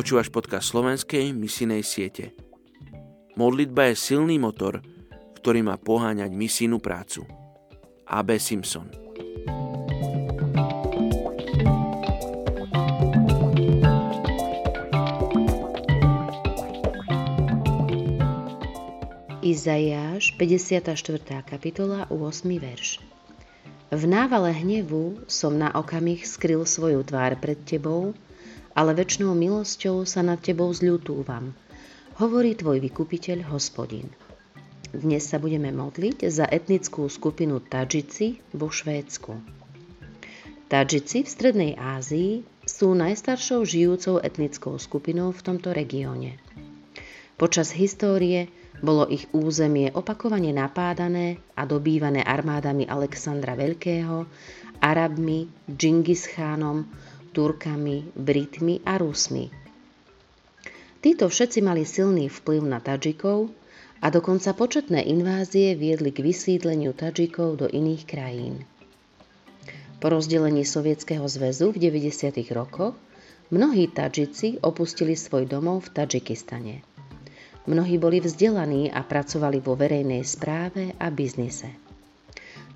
Počúvaš podcast slovenskej misijnej siete. Modlitba je silný motor, ktorý má poháňať misijnú prácu. A.B. Simpson Izajáš, 54. kapitola, 8. verš. V návale hnevu som na okamih skryl svoju tvár pred tebou, ale väčšnou milosťou sa nad tebou zľutúvam, hovorí tvoj vykupiteľ hospodin. Dnes sa budeme modliť za etnickú skupinu Tadžici vo Švédsku. Tadžici v Strednej Ázii sú najstaršou žijúcou etnickou skupinou v tomto regióne. Počas histórie bolo ich územie opakovane napádané a dobývané armádami Alexandra Veľkého, Arabmi, Džingis Chánom, Turkami, Britmi a Rusmi. Títo všetci mali silný vplyv na Tadžikov a dokonca početné invázie viedli k vysídleniu Tadžikov do iných krajín. Po rozdelení Sovietskeho zväzu v 90. rokoch mnohí Tadžici opustili svoj domov v Tadžikistane. Mnohí boli vzdelaní a pracovali vo verejnej správe a biznise.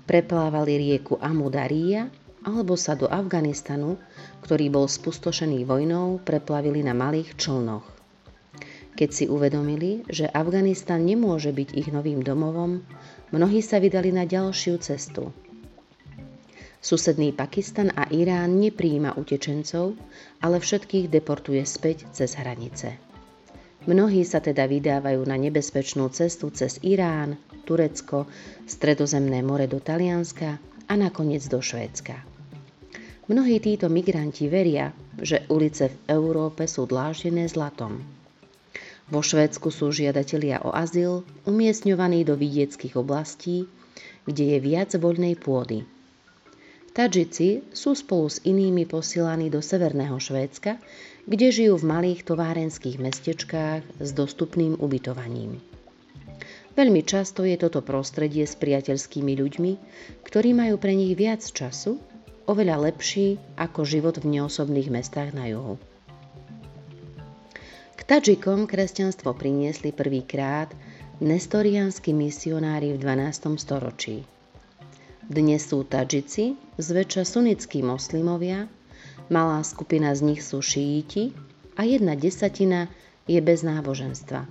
Preplávali rieku Amudaria alebo sa do Afganistanu, ktorý bol spustošený vojnou, preplavili na malých člnoch. Keď si uvedomili, že Afganistan nemôže byť ich novým domovom, mnohí sa vydali na ďalšiu cestu. Susedný Pakistan a Irán nepríjima utečencov, ale všetkých deportuje späť cez hranice. Mnohí sa teda vydávajú na nebezpečnú cestu cez Irán, Turecko, Stredozemné more do Talianska a nakoniec do Švédska. Mnohí títo migranti veria, že ulice v Európe sú dláždené zlatom. Vo Švédsku sú žiadatelia o azyl umiestňovaní do vidieckých oblastí, kde je viac voľnej pôdy. Tadžici sú spolu s inými posielaní do severného Švédska, kde žijú v malých továrenských mestečkách s dostupným ubytovaním. Veľmi často je toto prostredie s priateľskými ľuďmi, ktorí majú pre nich viac času oveľa lepší ako život v neosobných mestách na juhu. K Tadžikom kresťanstvo priniesli prvýkrát nestorianskí misionári v 12. storočí. Dnes sú Tadžici, zväčša sunnickí moslimovia, malá skupina z nich sú šíiti a jedna desatina je bez náboženstva,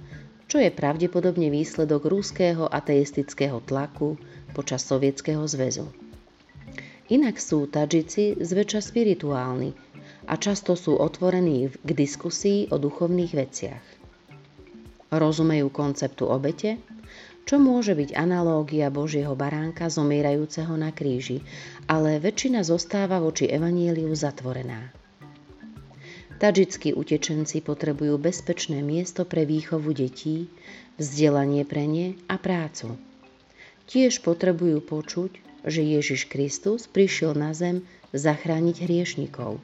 čo je pravdepodobne výsledok rúského ateistického tlaku počas Sovietskeho zväzu. Inak sú Tadžici zväčša spirituálni a často sú otvorení k diskusii o duchovných veciach. Rozumejú konceptu obete, čo môže byť analógia Božieho baránka zomierajúceho na kríži, ale väčšina zostáva voči evanieliu zatvorená. Tadžickí utečenci potrebujú bezpečné miesto pre výchovu detí, vzdelanie pre ne a prácu. Tiež potrebujú počuť, že Ježiš Kristus prišiel na zem zachrániť hriešnikov.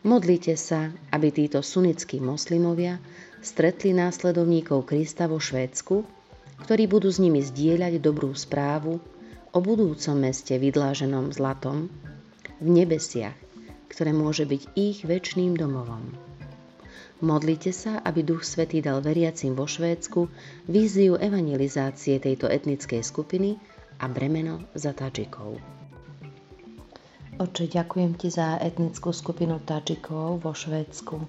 Modlite sa, aby títo sunnickí moslimovia stretli následovníkov Krista vo Švédsku, ktorí budú s nimi zdieľať dobrú správu o budúcom meste vydláženom zlatom v nebesiach, ktoré môže byť ich väčšným domovom. Modlite sa, aby Duch Svetý dal veriacim vo Švédsku víziu evangelizácie tejto etnickej skupiny a bremeno za Tadžikov. Oče, ďakujem Ti za etnickú skupinu Tadžikov vo Švédsku.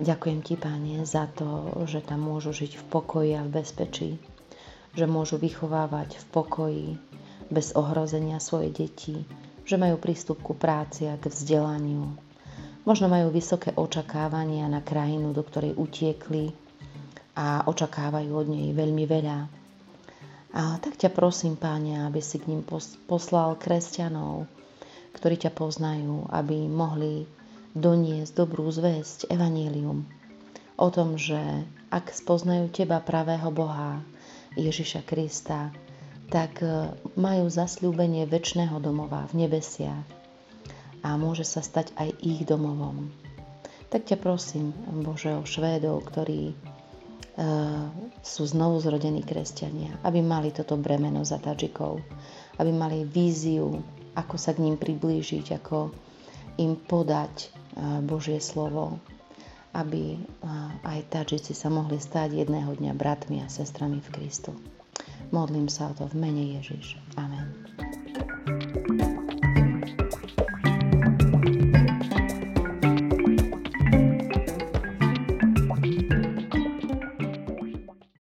Ďakujem Ti, Pane, za to, že tam môžu žiť v pokoji a v bezpečí, že môžu vychovávať v pokoji, bez ohrozenia svoje deti, že majú prístup ku práci a k vzdelaniu. Možno majú vysoké očakávania na krajinu, do ktorej utiekli a očakávajú od nej veľmi veľa a tak ťa prosím, Páne, aby si k ním poslal kresťanov, ktorí ťa poznajú, aby mohli doniesť dobrú zväzť, evanílium. O tom, že ak spoznajú Teba, pravého Boha, Ježiša Krista, tak e, majú zasľúbenie väčšného domova v nebesiach a môže sa stať aj ich domovom. Tak ťa prosím, Bože, o Švédov, ktorí E, sú znovu zrodení kresťania, aby mali toto bremeno za Tadžikov, aby mali víziu, ako sa k ním priblížiť, ako im podať e, Božie slovo aby aj Tadžici sa mohli stať jedného dňa bratmi a sestrami v Kristu. Modlím sa o to v mene Ježiš. Amen.